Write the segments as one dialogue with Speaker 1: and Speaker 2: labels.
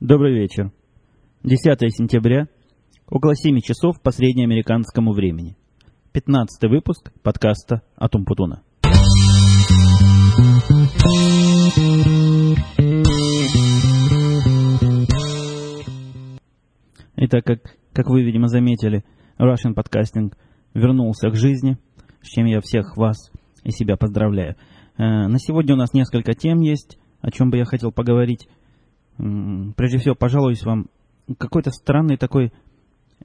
Speaker 1: Добрый вечер. 10 сентября, около 7 часов по среднеамериканскому времени. 15 выпуск подкаста «Атум Путуна». Итак, как, как вы, видимо, заметили, Russian Podcasting вернулся к жизни, с чем я всех вас и себя поздравляю. Э, на сегодня у нас несколько тем есть, о чем бы я хотел поговорить. Прежде всего, пожалуюсь вам, какой-то странный такой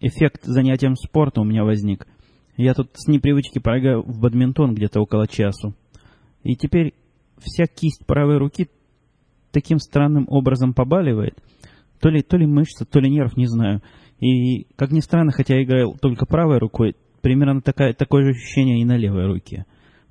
Speaker 1: эффект занятием спорта у меня возник. Я тут с непривычки прыгаю в бадминтон где-то около часу. И теперь вся кисть правой руки таким странным образом побаливает. То ли, то ли мышца, то ли нерв, не знаю. И, как ни странно, хотя я играл только правой рукой, примерно такая, такое же ощущение и на левой руке.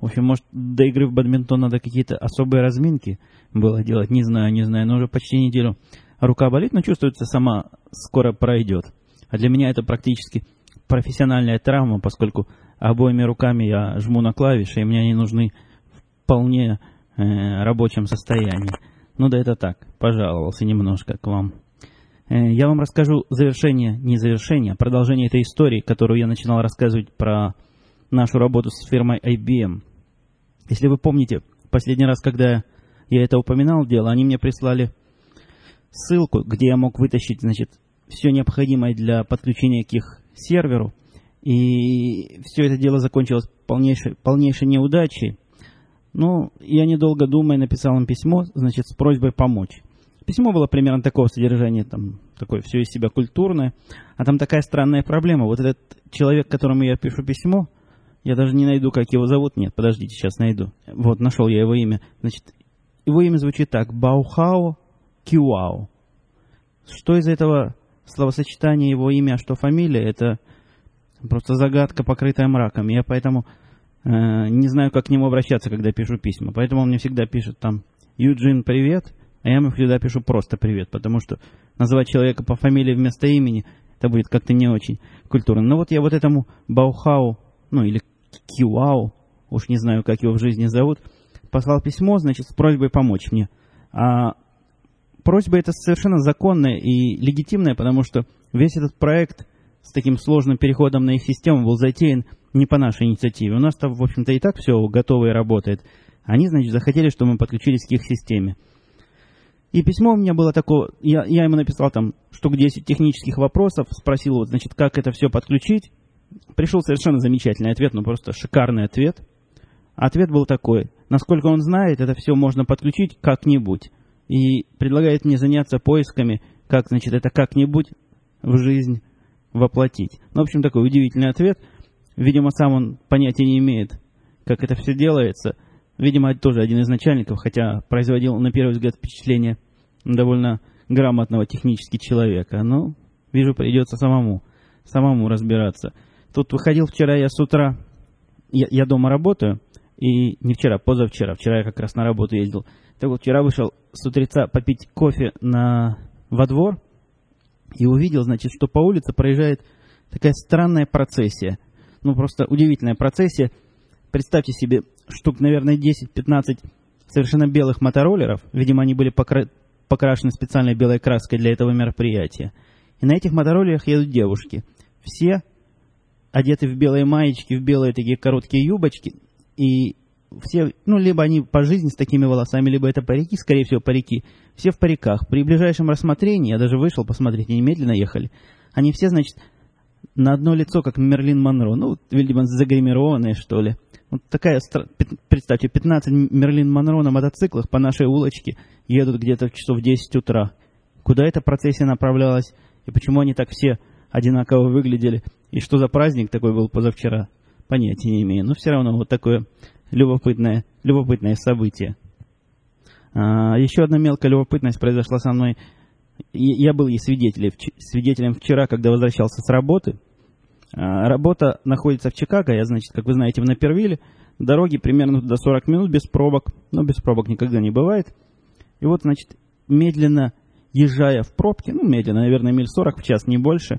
Speaker 1: В общем, может, до игры в бадминтон надо какие-то особые разминки было делать, не знаю, не знаю, но уже почти неделю рука болит, но чувствуется сама, скоро пройдет. А для меня это практически профессиональная травма, поскольку обоими руками я жму на клавиши, и мне они нужны в вполне э, рабочем состоянии. Ну да это так, пожаловался немножко к вам. Э, я вам расскажу завершение, не завершение, а продолжение этой истории, которую я начинал рассказывать про нашу работу с фирмой IBM. Если вы помните, последний раз, когда я это упоминал дело, они мне прислали ссылку, где я мог вытащить, значит, все необходимое для подключения к их серверу. И все это дело закончилось полнейшей, полнейшей неудачей. Ну, я недолго думая написал им письмо, значит, с просьбой помочь. Письмо было примерно такого содержания, там, такое все из себя культурное. А там такая странная проблема. Вот этот человек, которому я пишу письмо, я даже не найду, как его зовут. Нет, подождите, сейчас найду. Вот, нашел я его имя. Значит, его имя звучит так. Баухао Киуао. Что из этого словосочетания его имя, а что фамилия, это просто загадка, покрытая мраком. Я поэтому э, не знаю, как к нему обращаться, когда пишу письма. Поэтому он мне всегда пишет там «Юджин, привет», а я ему всегда пишу просто «привет», потому что называть человека по фамилии вместо имени, это будет как-то не очень культурно. Но вот я вот этому Баухау, ну или Киуау, уж не знаю, как его в жизни зовут, послал письмо, значит, с просьбой помочь мне. А просьба эта совершенно законная и легитимная, потому что весь этот проект с таким сложным переходом на их систему был затеян не по нашей инициативе. У нас там, в общем-то, и так все готово и работает. Они, значит, захотели, чтобы мы подключились к их системе. И письмо у меня было такое, я, я ему написал там штук 10 технических вопросов, спросил, вот, значит, как это все подключить. Пришел совершенно замечательный ответ, ну просто шикарный ответ. Ответ был такой, насколько он знает, это все можно подключить как-нибудь и предлагает мне заняться поисками, как, значит, это как-нибудь в жизнь воплотить. Ну, в общем, такой удивительный ответ. Видимо, сам он понятия не имеет, как это все делается. Видимо, тоже один из начальников, хотя производил, на первый взгляд, впечатление довольно грамотного технически человека. Но, вижу, придется самому, самому разбираться. Тут выходил вчера я с утра, я, я дома работаю, и не вчера, позавчера, вчера я как раз на работу ездил. Так вот, вчера вышел с утреца попить кофе на, во двор и увидел, значит, что по улице проезжает такая странная процессия. Ну, просто удивительная процессия. Представьте себе, штук, наверное, 10-15 совершенно белых мотороллеров. Видимо, они были покра... покрашены специальной белой краской для этого мероприятия. И на этих мотороллерах едут девушки. Все одеты в белые маечки, в белые такие короткие юбочки. И все, ну, либо они по жизни с такими волосами, либо это парики, скорее всего, парики. Все в париках. При ближайшем рассмотрении, я даже вышел посмотреть, они медленно ехали. Они все, значит, на одно лицо, как Мерлин Монро. Ну, видимо, загримированные, что ли. Вот такая, представьте, 15 Мерлин Монро на мотоциклах по нашей улочке едут где-то в часов 10 утра. Куда эта процессия направлялась? И почему они так все одинаково выглядели? И что за праздник такой был позавчера? Понятия не имею. Но все равно вот такое любопытное, любопытное событие. А, еще одна мелкая любопытность произошла со мной. Я был и свидетелем, свидетелем вчера, когда возвращался с работы. А, работа находится в Чикаго, я, значит, как вы знаете, в Напервилле. Дороги примерно до 40 минут без пробок, но без пробок никогда не бывает. И вот, значит, медленно езжая в пробке, ну, медленно, наверное, миль 40 в час, не больше,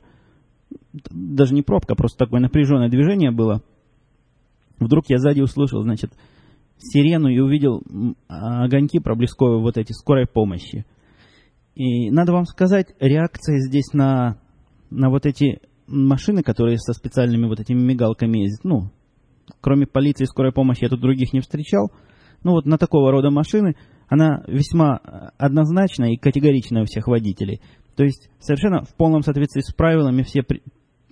Speaker 1: даже не пробка, просто такое напряженное движение было – Вдруг я сзади услышал, значит, сирену и увидел огоньки проблесковые вот эти скорой помощи. И надо вам сказать, реакция здесь на, на вот эти машины, которые со специальными вот этими мигалками ездят, ну, кроме полиции и скорой помощи я тут других не встречал, ну вот на такого рода машины, она весьма однозначная и категоричная у всех водителей. То есть совершенно в полном соответствии с правилами все.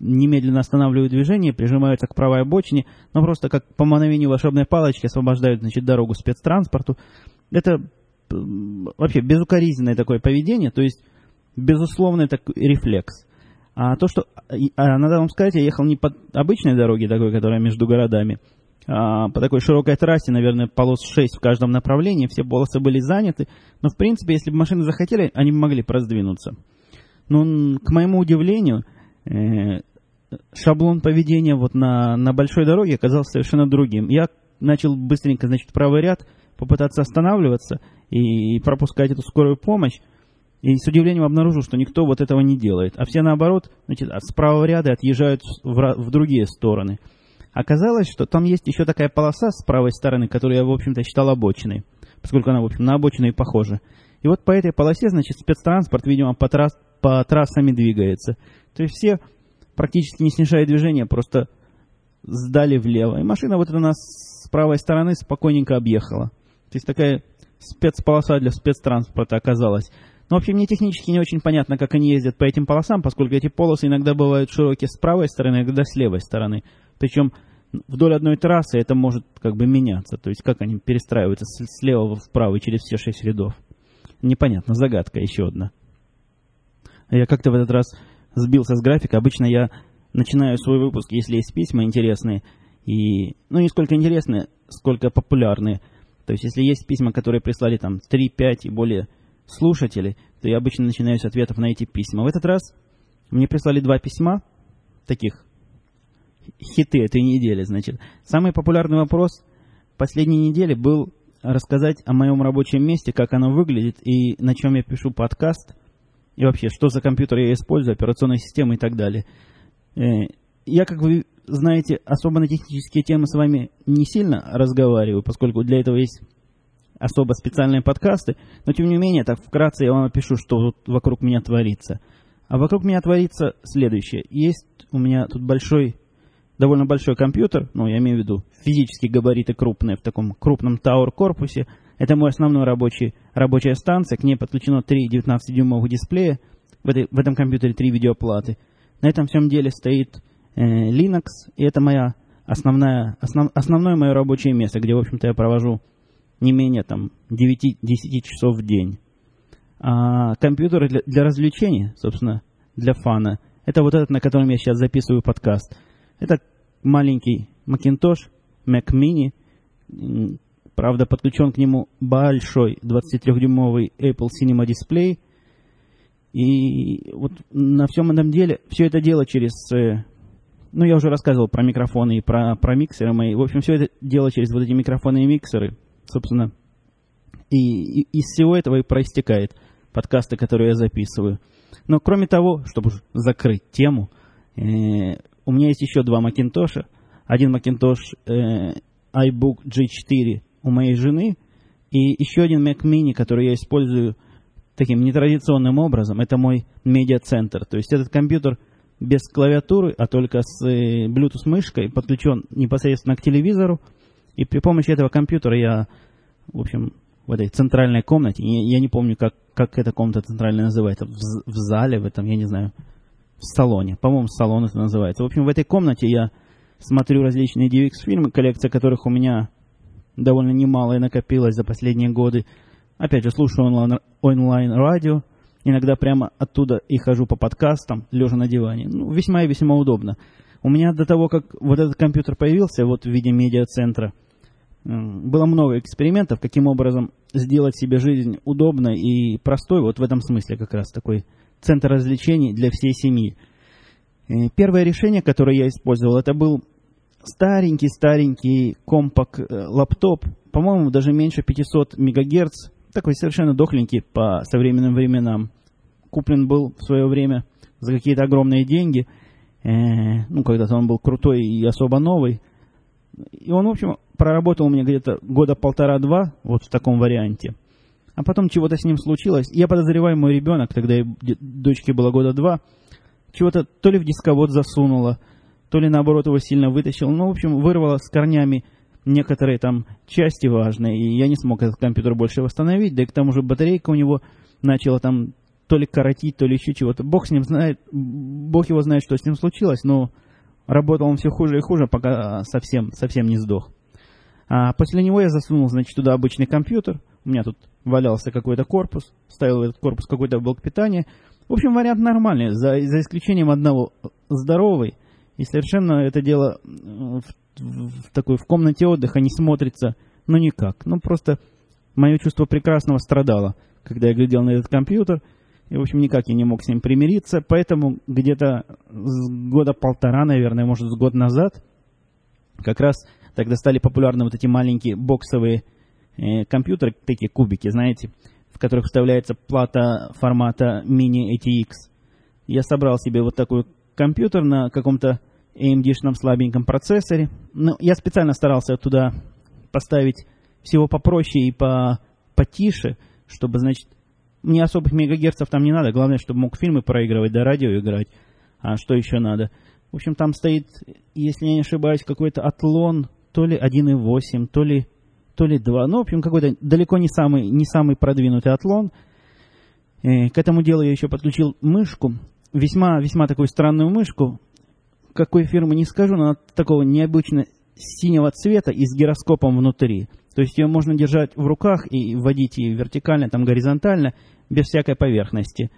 Speaker 1: Немедленно останавливают движение, прижимаются к правой обочине, но просто как по мановению волшебной палочки освобождают значит, дорогу спецтранспорту. Это вообще безукоризненное такое поведение, то есть безусловный такой рефлекс. А то, что... А, надо вам сказать, я ехал не по обычной дороге такой, которая между городами, а по такой широкой трассе, наверное, полос 6 в каждом направлении, все полосы были заняты, но, в принципе, если бы машины захотели, они бы могли продвинуться. Но, к моему удивлению, э, шаблон поведения вот на, на большой дороге оказался совершенно другим. Я начал быстренько, значит, правый ряд попытаться останавливаться и пропускать эту скорую помощь, и с удивлением обнаружил, что никто вот этого не делает. А все наоборот, значит, с правого ряда отъезжают в, в другие стороны. Оказалось, что там есть еще такая полоса с правой стороны, которую я, в общем-то, считал обочиной, поскольку она, в общем, на обочину и похожа. И вот по этой полосе, значит, спецтранспорт, видимо, по, трасс, по трассами двигается. То есть все, практически не снижая движение, просто сдали влево. И машина вот эта нас с правой стороны спокойненько объехала. То есть такая спецполоса для спецтранспорта оказалась. Но, в общем, мне технически не очень понятно, как они ездят по этим полосам, поскольку эти полосы иногда бывают широкие с правой стороны, иногда с левой стороны. Причем вдоль одной трассы это может как бы меняться. То есть как они перестраиваются с левого вправо через все шесть рядов. Непонятно, загадка еще одна. Я как-то в этот раз сбился с графика. Обычно я начинаю свой выпуск, если есть письма интересные, и, ну, не сколько интересные, сколько популярные. То есть, если есть письма, которые прислали там 3, 5 и более слушателей, то я обычно начинаю с ответов на эти письма. В этот раз мне прислали два письма, таких хиты этой недели, значит. Самый популярный вопрос последней недели был рассказать о моем рабочем месте, как оно выглядит и на чем я пишу подкаст, и вообще, что за компьютер я использую, операционная система и так далее. Э, я, как вы знаете, особо на технические темы с вами не сильно разговариваю, поскольку для этого есть особо специальные подкасты, но тем не менее, так вкратце я вам опишу, что тут вокруг меня творится. А вокруг меня творится следующее. Есть у меня тут большой, довольно большой компьютер, ну, я имею в виду физические габариты крупные, в таком крупном Tower-корпусе. Это мой основной рабочий, рабочая станция, к ней подключено три 19-дюймовых дисплея, в, этой, в этом компьютере три видеоплаты. На этом всем деле стоит э, Linux, и это моя основная, основ, основное мое рабочее место, где, в общем-то, я провожу не менее там 9-10 часов в день. А компьютеры для, для развлечений, собственно, для фана, это вот этот, на котором я сейчас записываю подкаст. Это маленький Macintosh, Mac Mini, правда, подключен к нему большой 23-дюймовый Apple Cinema Display. И вот на всем этом деле, все это дело через... Э, ну, я уже рассказывал про микрофоны и про, про миксеры мои. В общем, все это дело через вот эти микрофоны и миксеры собственно, и, и из всего этого и проистекает подкасты, которые я записываю. Но кроме того, чтобы закрыть тему, э, у меня есть еще два Макинтоша. Один Macintosh э, iBook G4 у моей жены и еще один Mac Mini, который я использую таким нетрадиционным образом. Это мой медиа-центр. То есть этот компьютер без клавиатуры, а только с э, Bluetooth мышкой подключен непосредственно к телевизору – и при помощи этого компьютера я, в общем, в этой центральной комнате, я не помню, как, как эта комната центральная называется, в, в зале, в этом, я не знаю, в салоне, по-моему, салон это называется. В общем, в этой комнате я смотрю различные DVX-фильмы, коллекция которых у меня довольно немалая накопилась за последние годы. Опять же, слушаю онлайн, онлайн-радио, иногда прямо оттуда и хожу по подкастам, лежа на диване. Ну, весьма и весьма удобно. У меня до того, как вот этот компьютер появился, вот в виде медиацентра, было много экспериментов, каким образом сделать себе жизнь удобной и простой, вот в этом смысле как раз такой центр развлечений для всей семьи. Э, первое решение, которое я использовал, это был старенький-старенький компак-лаптоп, э, по-моему, даже меньше 500 мегагерц, такой совершенно дохленький по современным временам. Куплен был в свое время за какие-то огромные деньги. Э, ну, когда-то он был крутой и особо новый. И он, в общем, проработал у меня где-то года полтора-два, вот в таком варианте. а потом чего-то с ним случилось. Я подозреваю, мой ребенок, тогда дочке было года два, чего-то то ли в дисковод засунула, то ли наоборот его сильно вытащил. Ну, в общем, вырвало с корнями некоторые там части важные, и я не смог этот компьютер больше восстановить, да и к тому же батарейка у него начала там то ли коротить, то ли еще чего-то. Бог с ним знает, Бог его знает, что с ним случилось, но работал он все хуже и хуже, пока совсем, совсем не сдох. А после него я засунул, значит, туда обычный компьютер. У меня тут валялся какой-то корпус, ставил в этот корпус какой-то блок питания. В общем, вариант нормальный, за, за исключением одного здоровый. И совершенно это дело в, в, такой в комнате отдыха не смотрится, ну никак. Ну просто мое чувство прекрасного страдало, когда я глядел на этот компьютер. И, в общем, никак я не мог с ним примириться. Поэтому где-то с года полтора, наверное, может, с год назад, как раз Тогда стали популярны вот эти маленькие боксовые э, компьютеры, такие кубики, знаете, в которых вставляется плата формата Mini ATX. Я собрал себе вот такой компьютер на каком-то AMD-шном слабеньком процессоре. Ну, я специально старался туда поставить всего попроще и по, потише, чтобы, значит, мне особых мегагерцев там не надо. Главное, чтобы мог фильмы проигрывать, да радио играть. А что еще надо? В общем, там стоит, если я не ошибаюсь, какой-то атлон то ли 1.8, то ли, то ли 2. Ну, в общем, какой-то далеко не самый, не самый продвинутый атлон. Э, к этому делу я еще подключил мышку, весьма, весьма такую странную мышку. Какой фирмы не скажу, но она такого необычно синего цвета и с гироскопом внутри. То есть ее можно держать в руках и вводить и вертикально, там горизонтально, без всякой поверхности.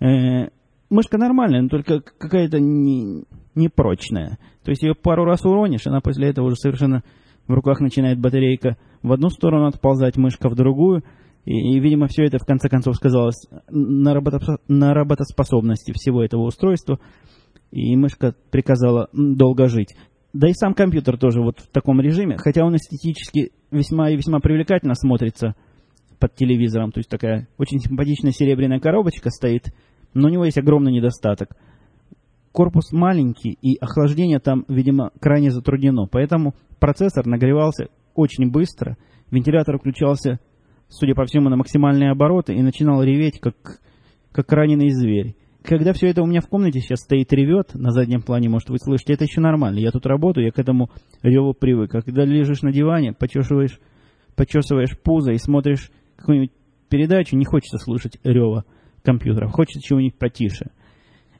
Speaker 1: Э, мышка нормальная, но только какая-то не, непрочная. То есть ее пару раз уронишь, она после этого уже совершенно в руках начинает батарейка в одну сторону отползать, мышка в другую. И, и видимо, все это в конце концов сказалось на работоспособности всего этого устройства. И мышка приказала долго жить. Да и сам компьютер тоже вот в таком режиме, хотя он эстетически весьма и весьма привлекательно смотрится под телевизором. То есть такая очень симпатичная серебряная коробочка стоит, но у него есть огромный недостаток – корпус маленький, и охлаждение там, видимо, крайне затруднено. Поэтому процессор нагревался очень быстро, вентилятор включался, судя по всему, на максимальные обороты и начинал реветь, как, как раненый зверь. Когда все это у меня в комнате сейчас стоит ревет, на заднем плане, может, вы слышите, это еще нормально. Я тут работаю, я к этому реву привык. А когда лежишь на диване, почесываешь, почесываешь пузо и смотришь какую-нибудь передачу, не хочется слышать рева компьютера, хочется чего-нибудь потише.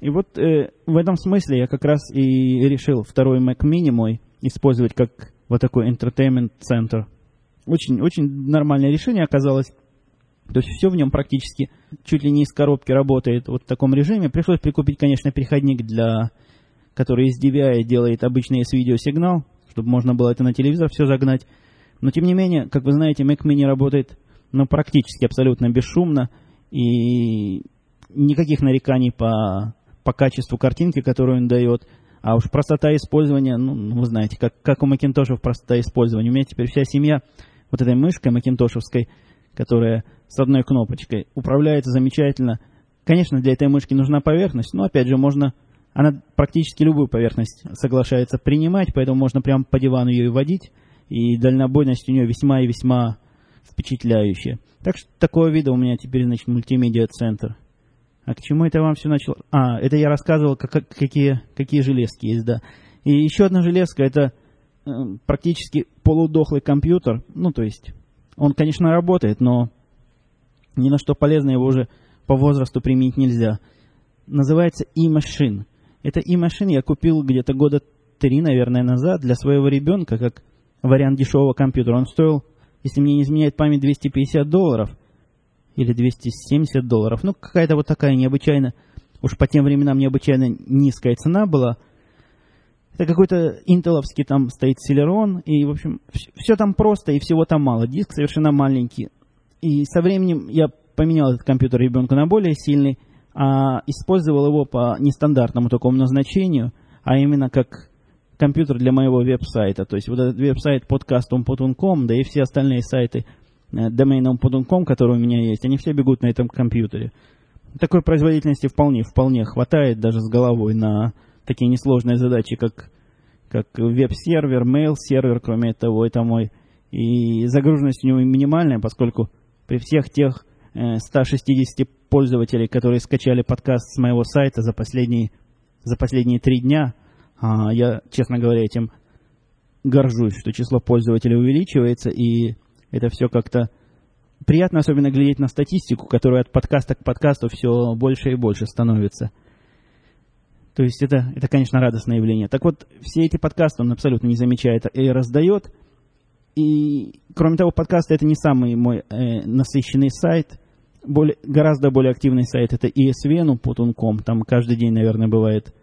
Speaker 1: И вот э, в этом смысле я как раз и решил второй Mac Mini мой использовать как вот такой entertainment центр. Очень, очень нормальное решение оказалось. То есть все в нем практически чуть ли не из коробки работает вот в таком режиме. Пришлось прикупить, конечно, переходник, для, который из DVI делает обычный S-видеосигнал, чтобы можно было это на телевизор все загнать. Но тем не менее, как вы знаете, Mac Mini работает ну, практически абсолютно бесшумно. И никаких нареканий по по качеству картинки, которую он дает. А уж простота использования, ну, вы знаете, как, как у Макинтошев простота использования. У меня теперь вся семья вот этой мышкой макинтошевской, которая с одной кнопочкой управляется замечательно. Конечно, для этой мышки нужна поверхность, но опять же можно, она практически любую поверхность соглашается принимать, поэтому можно прямо по дивану ее и водить, и дальнобойность у нее весьма и весьма впечатляющая. Так что такого вида у меня теперь, значит, мультимедиа-центр. А к чему это вам все начало? А, это я рассказывал, как, какие, какие железки есть, да. И еще одна железка, это э, практически полудохлый компьютер. Ну, то есть, он, конечно, работает, но ни на что полезно его уже по возрасту применить нельзя. Называется e-machine. Это e-machine я купил где-то года три, наверное, назад для своего ребенка, как вариант дешевого компьютера. Он стоил, если мне не изменяет память, 250 долларов – или 270 долларов. Ну, какая-то вот такая необычайно, уж по тем временам необычайно низкая цена была. Это какой-то интеловский там стоит Celeron, и, в общем, все там просто, и всего там мало. Диск совершенно маленький. И со временем я поменял этот компьютер ребенку на более сильный, а использовал его по нестандартному такому назначению, а именно как компьютер для моего веб-сайта. То есть вот этот веб-сайт podcastum.com, да и все остальные сайты – Э, доменом .com, который у меня есть, они все бегут на этом компьютере. Такой производительности вполне, вполне хватает даже с головой на такие несложные задачи, как, как веб-сервер, mail-сервер, кроме того, это мой. И загруженность у него минимальная, поскольку при всех тех 160 э, пользователей, которые скачали подкаст с моего сайта за последние, за последние три дня, а, я, честно говоря, этим горжусь, что число пользователей увеличивается, и это все как-то приятно особенно глядеть на статистику, которая от подкаста к подкасту все больше и больше становится. То есть это, это, конечно, радостное явление. Так вот, все эти подкасты он абсолютно не замечает и раздает. И, кроме того, подкасты это не самый мой э, насыщенный сайт. Более, гораздо более активный сайт это esvenu.com. Там каждый день, наверное, бывает,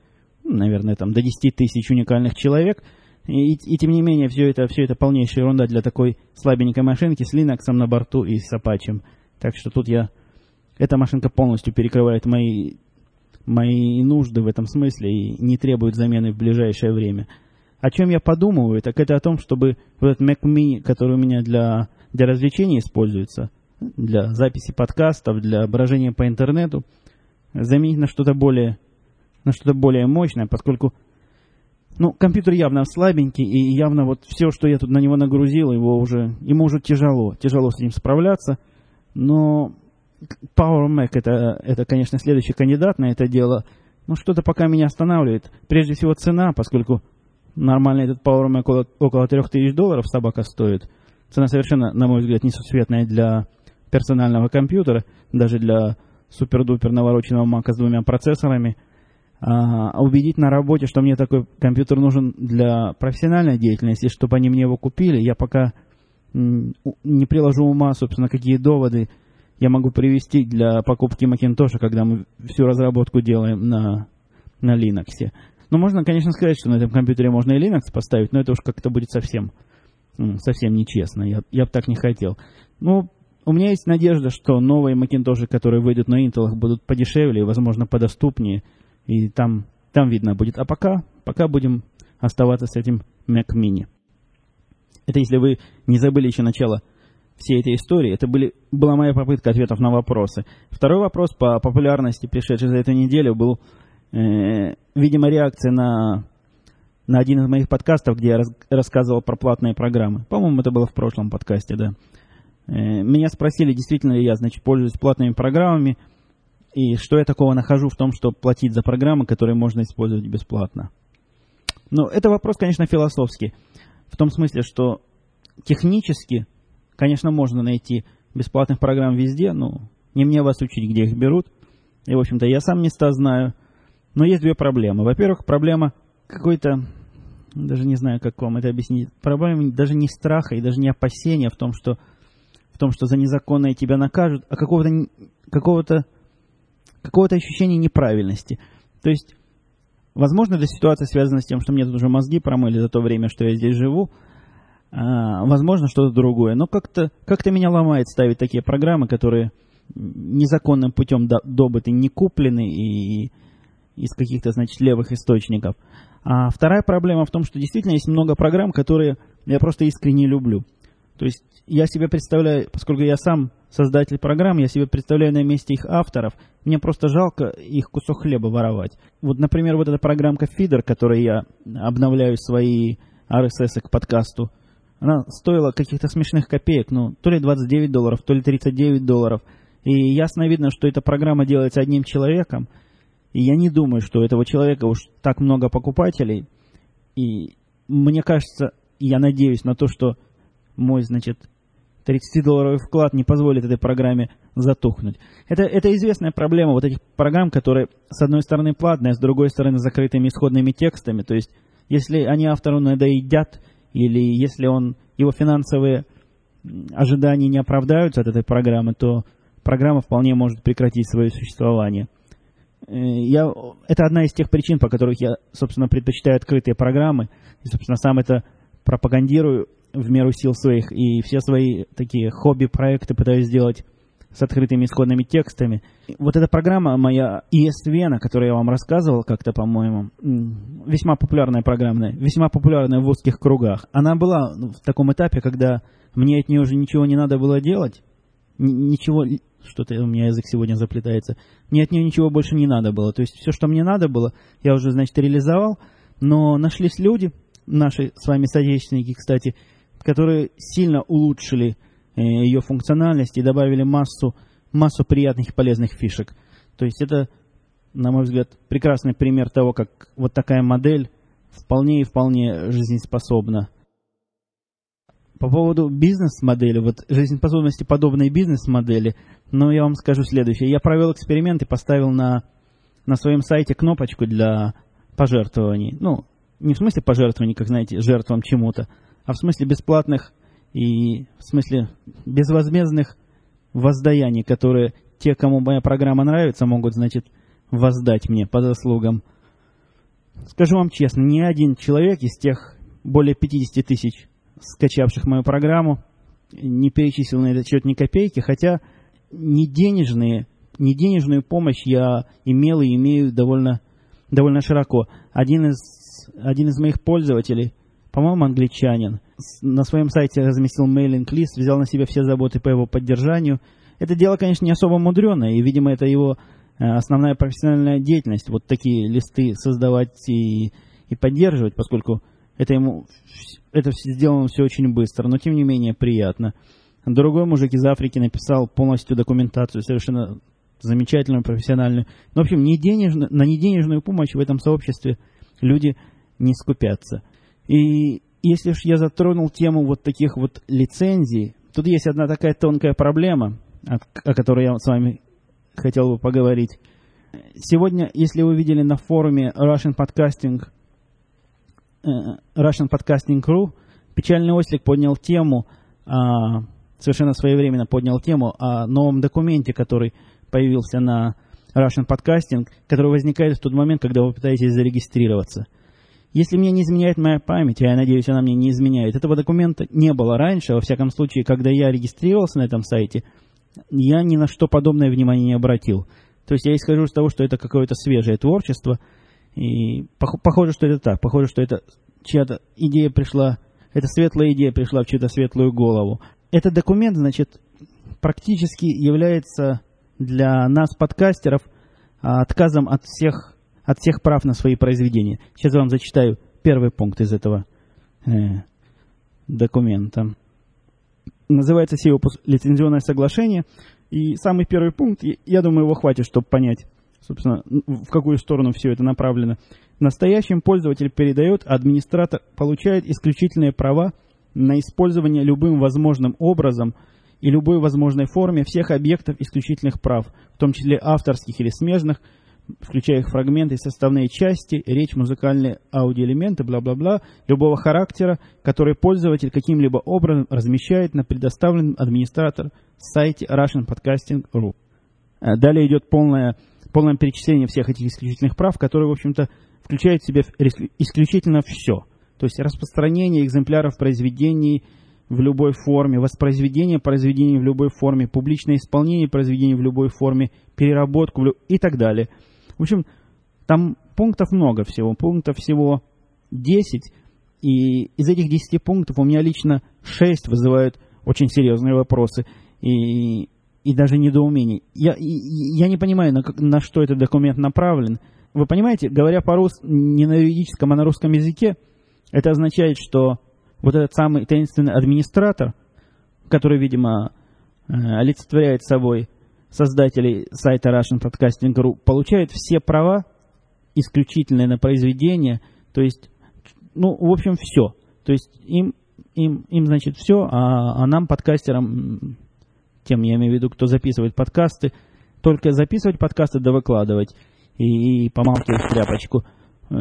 Speaker 1: наверное, там до 10 тысяч уникальных человек – и, и тем не менее, все это, все это полнейшая ерунда для такой слабенькой машинки с Linux на борту и с Apache. Так что тут я... Эта машинка полностью перекрывает мои, мои нужды в этом смысле и не требует замены в ближайшее время. О чем я подумываю, так это о том, чтобы вот этот Mac Mini, который у меня для, для развлечений используется, для записи подкастов, для брожения по интернету, заменить на что-то более, на что-то более мощное, поскольку ну, компьютер явно слабенький, и явно вот все, что я тут на него нагрузил, его уже, ему уже тяжело, тяжело с ним справляться. Но Power Mac это, это, конечно, следующий кандидат на это дело. Но что-то пока меня останавливает. Прежде всего цена, поскольку нормальный этот Power Mac около, около 3000 долларов собака стоит. Цена совершенно, на мой взгляд, несусветная для персонального компьютера, даже для супер-дупер навороченного мака с двумя процессорами – а, убедить на работе, что мне такой компьютер нужен для профессиональной деятельности, чтобы они мне его купили. Я пока не приложу ума, собственно, какие доводы я могу привести для покупки Macintosh, когда мы всю разработку делаем на, на Linux. Ну, можно, конечно, сказать, что на этом компьютере можно и Linux поставить, но это уж как-то будет совсем, совсем нечестно. Я, я бы так не хотел. Ну, у меня есть надежда, что новые Macintosh, которые выйдут на Intel, будут подешевле и, возможно, подоступнее. И там, там видно будет. А пока, пока будем оставаться с этим Mac Mini. Это если вы не забыли еще начало всей этой истории. Это были, была моя попытка ответов на вопросы. Второй вопрос по популярности, пришедший за эту неделю, был, э, видимо, реакция на, на один из моих подкастов, где я раз, рассказывал про платные программы. По-моему, это было в прошлом подкасте, да. Э, меня спросили, действительно ли я, значит, пользуюсь платными программами – и что я такого нахожу в том, чтобы платить за программы, которые можно использовать бесплатно? Ну, это вопрос, конечно, философский. В том смысле, что технически, конечно, можно найти бесплатных программ везде, ну, не мне вас учить, где их берут. И, в общем-то, я сам места знаю. Но есть две проблемы. Во-первых, проблема какой-то, даже не знаю, как вам это объяснить, проблема даже не страха и даже не опасения в том, что, в том, что за незаконное тебя накажут, а какого-то какого-то какого-то ощущения неправильности. То есть, возможно, эта ситуация связана с тем, что мне тут уже мозги промыли за то время, что я здесь живу. А, возможно, что-то другое. Но как-то как меня ломает ставить такие программы, которые незаконным путем добыты, не куплены и из каких-то, значит, левых источников. А вторая проблема в том, что действительно есть много программ, которые я просто искренне люблю. То есть я себе представляю, поскольку я сам создатель программ, я себе представляю на месте их авторов, мне просто жалко их кусок хлеба воровать. Вот, например, вот эта программка Feeder, которой я обновляю свои RSS к подкасту, она стоила каких-то смешных копеек, ну, то ли 29 долларов, то ли 39 долларов. И ясно видно, что эта программа делается одним человеком, и я не думаю, что у этого человека уж так много покупателей. И мне кажется, я надеюсь на то, что мой, значит, 30-долларовый вклад не позволит этой программе затухнуть. Это, это известная проблема вот этих программ, которые с одной стороны платные, а с другой стороны закрытыми исходными текстами. То есть, если они автору надоедят, или если он, его финансовые ожидания не оправдаются от этой программы, то программа вполне может прекратить свое существование. Э, я, это одна из тех причин, по которых я, собственно, предпочитаю открытые программы. И, собственно, сам это пропагандирую в меру сил своих и все свои такие хобби-проекты пытаюсь сделать с открытыми исходными текстами. Вот эта программа моя ESVN, о которой я вам рассказывал как-то, по-моему, весьма популярная программа, весьма популярная в узких кругах. Она была в таком этапе, когда мне от нее уже ничего не надо было делать. Ничего, что-то у меня язык сегодня заплетается. Мне от нее ничего больше не надо было. То есть все, что мне надо было, я уже, значит, реализовал. Но нашлись люди, наши с вами соотечественники, кстати, которые сильно улучшили ее функциональность и добавили массу, массу приятных и полезных фишек. То есть это, на мой взгляд, прекрасный пример того, как вот такая модель вполне и вполне жизнеспособна. По поводу бизнес-модели, вот жизнеспособности подобной бизнес-модели, ну, я вам скажу следующее. Я провел эксперимент и поставил на, на своем сайте кнопочку для пожертвований. Ну, не в смысле пожертвований, как знаете, жертвам чему-то, а в смысле бесплатных и в смысле безвозмездных воздаяний, которые те, кому моя программа нравится, могут, значит, воздать мне по заслугам. Скажу вам честно, ни один человек из тех более 50 тысяч скачавших мою программу, не перечислил на этот счет ни копейки, хотя не денежные, не денежную помощь я имел и имею довольно, довольно широко. Один из, один из моих пользователей, по-моему, англичанин, на своем сайте разместил мейлинг-лист, взял на себя все заботы по его поддержанию. Это дело, конечно, не особо мудреное, и, видимо, это его э, основная профессиональная деятельность, вот такие листы создавать и, и поддерживать, поскольку это ему это сделано все очень быстро, но тем не менее приятно. Другой мужик из Африки написал полностью документацию, совершенно замечательную, профессиональную. Но, в общем, не денежно, на неденежную помощь в этом сообществе люди не скупятся. И если уж я затронул тему вот таких вот лицензий, тут есть одна такая тонкая проблема, о, которой я с вами хотел бы поговорить. Сегодня, если вы видели на форуме Russian Podcasting Э, Russian Podcasting печальный ослик поднял тему, а, совершенно своевременно поднял тему о новом документе, который появился на Russian Podcasting, который возникает в тот момент, когда вы пытаетесь зарегистрироваться. Если мне не изменяет моя память, а я надеюсь, она мне не изменяет, этого документа не было раньше, во всяком случае, когда я регистрировался на этом сайте, я ни на что подобное внимание не обратил. То есть я исхожу из того, что это какое-то свежее творчество – и похоже, что это так. Похоже, что это чья-то идея пришла, эта светлая идея пришла в чью-то светлую голову. Этот документ, значит, практически является для нас, подкастеров, а, отказом от всех, от всех прав на свои произведения. Сейчас я вам зачитаю первый пункт из этого э, документа. Называется сей опус «Лицензионное соглашение». И самый первый пункт, я думаю, его хватит, чтобы понять, собственно, в какую сторону все это направлено. Настоящим пользователь передает, администратор получает исключительные права на использование любым возможным образом и любой возможной форме всех объектов исключительных прав, в том числе авторских или смежных, включая их фрагменты, составные части, речь, музыкальные аудиоэлементы, бла-бла-бла, любого характера, который пользователь каким-либо образом размещает на предоставленном администратор сайте russianpodcasting.ru. Э, далее идет полное полное перечисление всех этих исключительных прав, которые, в общем-то, включают в себя исключительно все. То есть распространение экземпляров произведений в любой форме, воспроизведение произведений в любой форме, публичное исполнение произведений в любой форме, переработку и так далее. В общем, там пунктов много всего, пунктов всего 10, и из этих 10 пунктов у меня лично 6 вызывают очень серьезные вопросы. И и даже недоумений. Я, я не понимаю, на, на что этот документ направлен. Вы понимаете, говоря по-русски, не на юридическом, а на русском языке, это означает, что вот этот самый таинственный администратор, который, видимо, э, олицетворяет собой создателей сайта Russian Podcasting.ru, получает все права исключительные на произведение, то есть, ну, в общем, все. То есть им, им, им значит, все, а, а нам, подкастерам, тем я имею в виду, кто записывает подкасты, только записывать подкасты да выкладывать и, и помалкивать тряпочку. Э,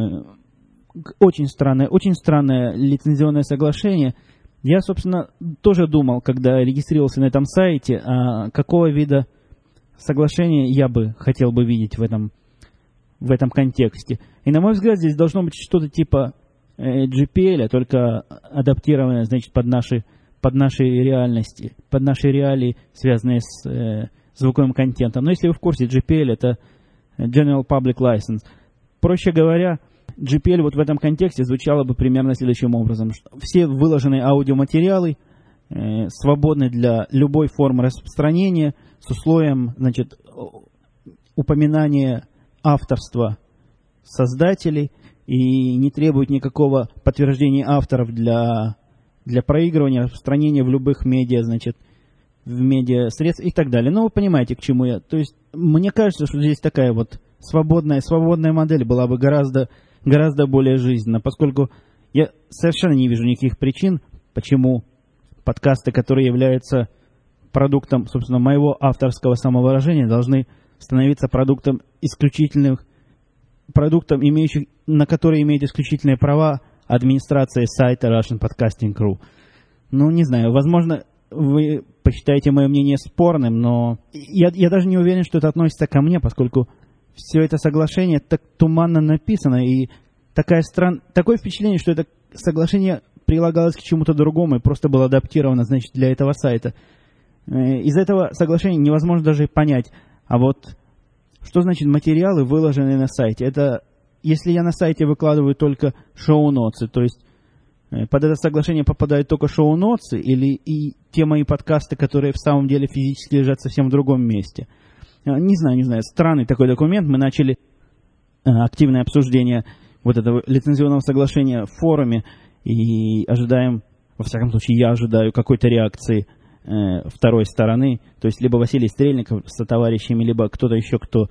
Speaker 1: очень странное, очень странное лицензионное соглашение. Я, собственно, тоже думал, когда регистрировался на этом сайте, а какого вида соглашения я бы хотел бы видеть в этом, в этом контексте. И, на мой взгляд, здесь должно быть что-то типа э, GPL, только адаптированное, значит, под наши под нашей реальности, под наши реалии, связанные с э, звуковым контентом. Но если вы в курсе, GPL это General Public License. Проще говоря, GPL вот в этом контексте звучало бы примерно следующим образом. Все выложенные аудиоматериалы э, свободны для любой формы распространения с условием значит, упоминания авторства создателей и не требует никакого подтверждения авторов для для проигрывания, распространения в любых медиа, значит, в медиасредств и так далее. Ну, вы понимаете, к чему я. То есть, мне кажется, что здесь такая вот свободная, свободная модель была бы гораздо, гораздо более жизненна, поскольку я совершенно не вижу никаких причин, почему подкасты, которые являются продуктом, собственно, моего авторского самовыражения, должны становиться продуктом исключительных, продуктом, имеющих, на которые имеют исключительные права администрация сайта Russian Podcasting Crew. Ну, не знаю, возможно, вы посчитаете мое мнение спорным, но я, я даже не уверен, что это относится ко мне, поскольку все это соглашение так туманно написано, и такая стран... такое впечатление, что это соглашение прилагалось к чему-то другому и просто было адаптировано, значит, для этого сайта. Э, из этого соглашения невозможно даже понять, а вот что значит материалы, выложенные на сайте? Это если я на сайте выкладываю только шоу-ноцы, то есть э, под это соглашение попадают только шоу-ноцы или и те мои подкасты, которые в самом деле физически лежат совсем в другом месте. Э, не знаю, не знаю, странный такой документ. Мы начали активное обсуждение вот этого лицензионного соглашения в форуме и ожидаем, во всяком случае, я ожидаю какой-то реакции э, второй стороны, то есть либо Василий Стрельников со товарищами, либо кто-то еще, кто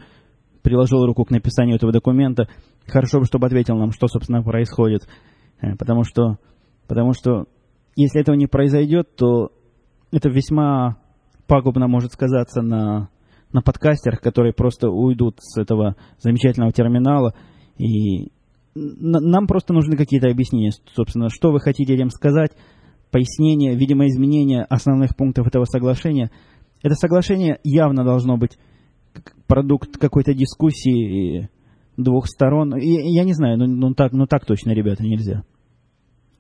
Speaker 1: приложил руку к написанию этого документа. Хорошо бы, чтобы ответил нам, что, собственно, происходит. Э, потому что, потому что если этого не произойдет, то это весьма пагубно может сказаться на, на подкастерах, которые просто уйдут с этого замечательного терминала и нам просто нужны какие-то объяснения, собственно, что вы хотите этим сказать, пояснение, видимо, изменение основных пунктов этого соглашения. Это соглашение явно должно быть продукт какой-то дискуссии двух сторон. И, я не знаю, ну, ну, так, ну так точно, ребята, нельзя.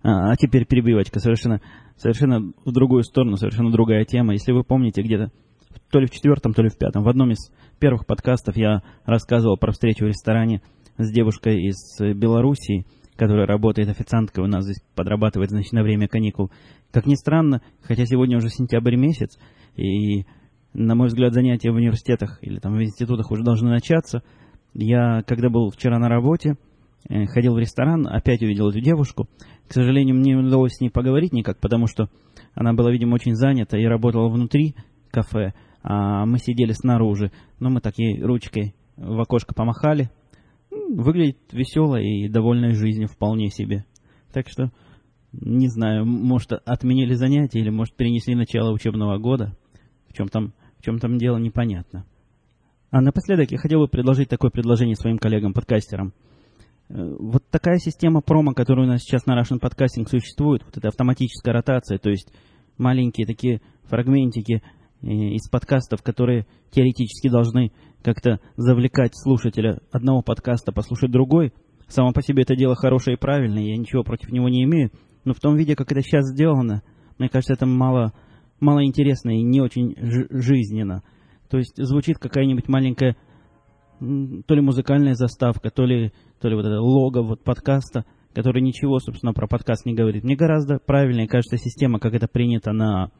Speaker 1: А, а теперь перебивочка, совершенно, совершенно в другую сторону, совершенно другая тема. Если вы помните, где-то то ли в четвертом, то ли в пятом, в одном из первых подкастов я рассказывал про встречу в ресторане с девушкой из э, Белоруссии, которая работает официанткой у нас здесь, подрабатывает, значит, на время каникул. Как ни странно, хотя сегодня уже сентябрь месяц, и, на мой взгляд, занятия в университетах или там в институтах уже должны начаться, я, когда был вчера на работе, э, ходил в ресторан, опять увидел эту девушку. К сожалению, мне не удалось с ней поговорить никак, потому что она была, видимо, очень занята и работала внутри кафе, а мы сидели снаружи. Но мы так ей ручкой в окошко помахали, выглядит веселой и довольной жизнью вполне себе. Так что, не знаю, может, отменили занятия или, может, перенесли начало учебного года. В чем там, в чем там дело, непонятно. А напоследок я хотел бы предложить такое предложение своим коллегам-подкастерам. Э, вот такая система промо, которая у нас сейчас на Russian Podcasting существует, вот эта автоматическая ротация, то есть маленькие такие фрагментики э, из подкастов, которые теоретически должны как-то завлекать слушателя одного подкаста послушать другой. Само по себе это дело хорошее и правильное, я ничего против него не имею. Но в том виде, как это сейчас сделано, мне кажется, это мало, мало интересно и не очень жизненно. То есть звучит какая-нибудь маленькая то ли музыкальная заставка, то ли, то ли вот это лого вот подкаста, который ничего, собственно, про подкаст не говорит. Мне гораздо правильнее кажется система, как это принято на,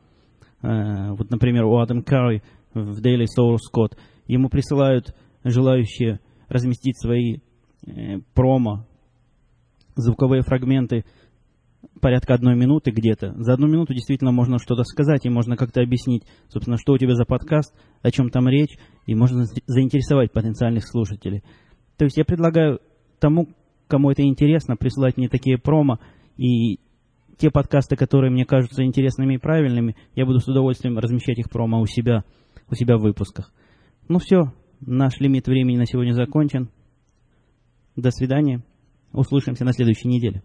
Speaker 1: э, вот, например, у Адам Карри в Daily Source Code – ему присылают желающие разместить свои э, промо, звуковые фрагменты порядка одной минуты где-то. За одну минуту действительно можно что-то сказать, и можно как-то объяснить, собственно, что у тебя за подкаст, о чем там речь, и можно заинтересовать потенциальных слушателей. То есть я предлагаю тому, кому это интересно, присылать мне такие промо, и те подкасты, которые мне кажутся интересными и правильными, я буду с удовольствием размещать их промо у себя, у себя в выпусках. Ну все, наш лимит времени на сегодня закончен. До свидания. Услышимся на следующей неделе.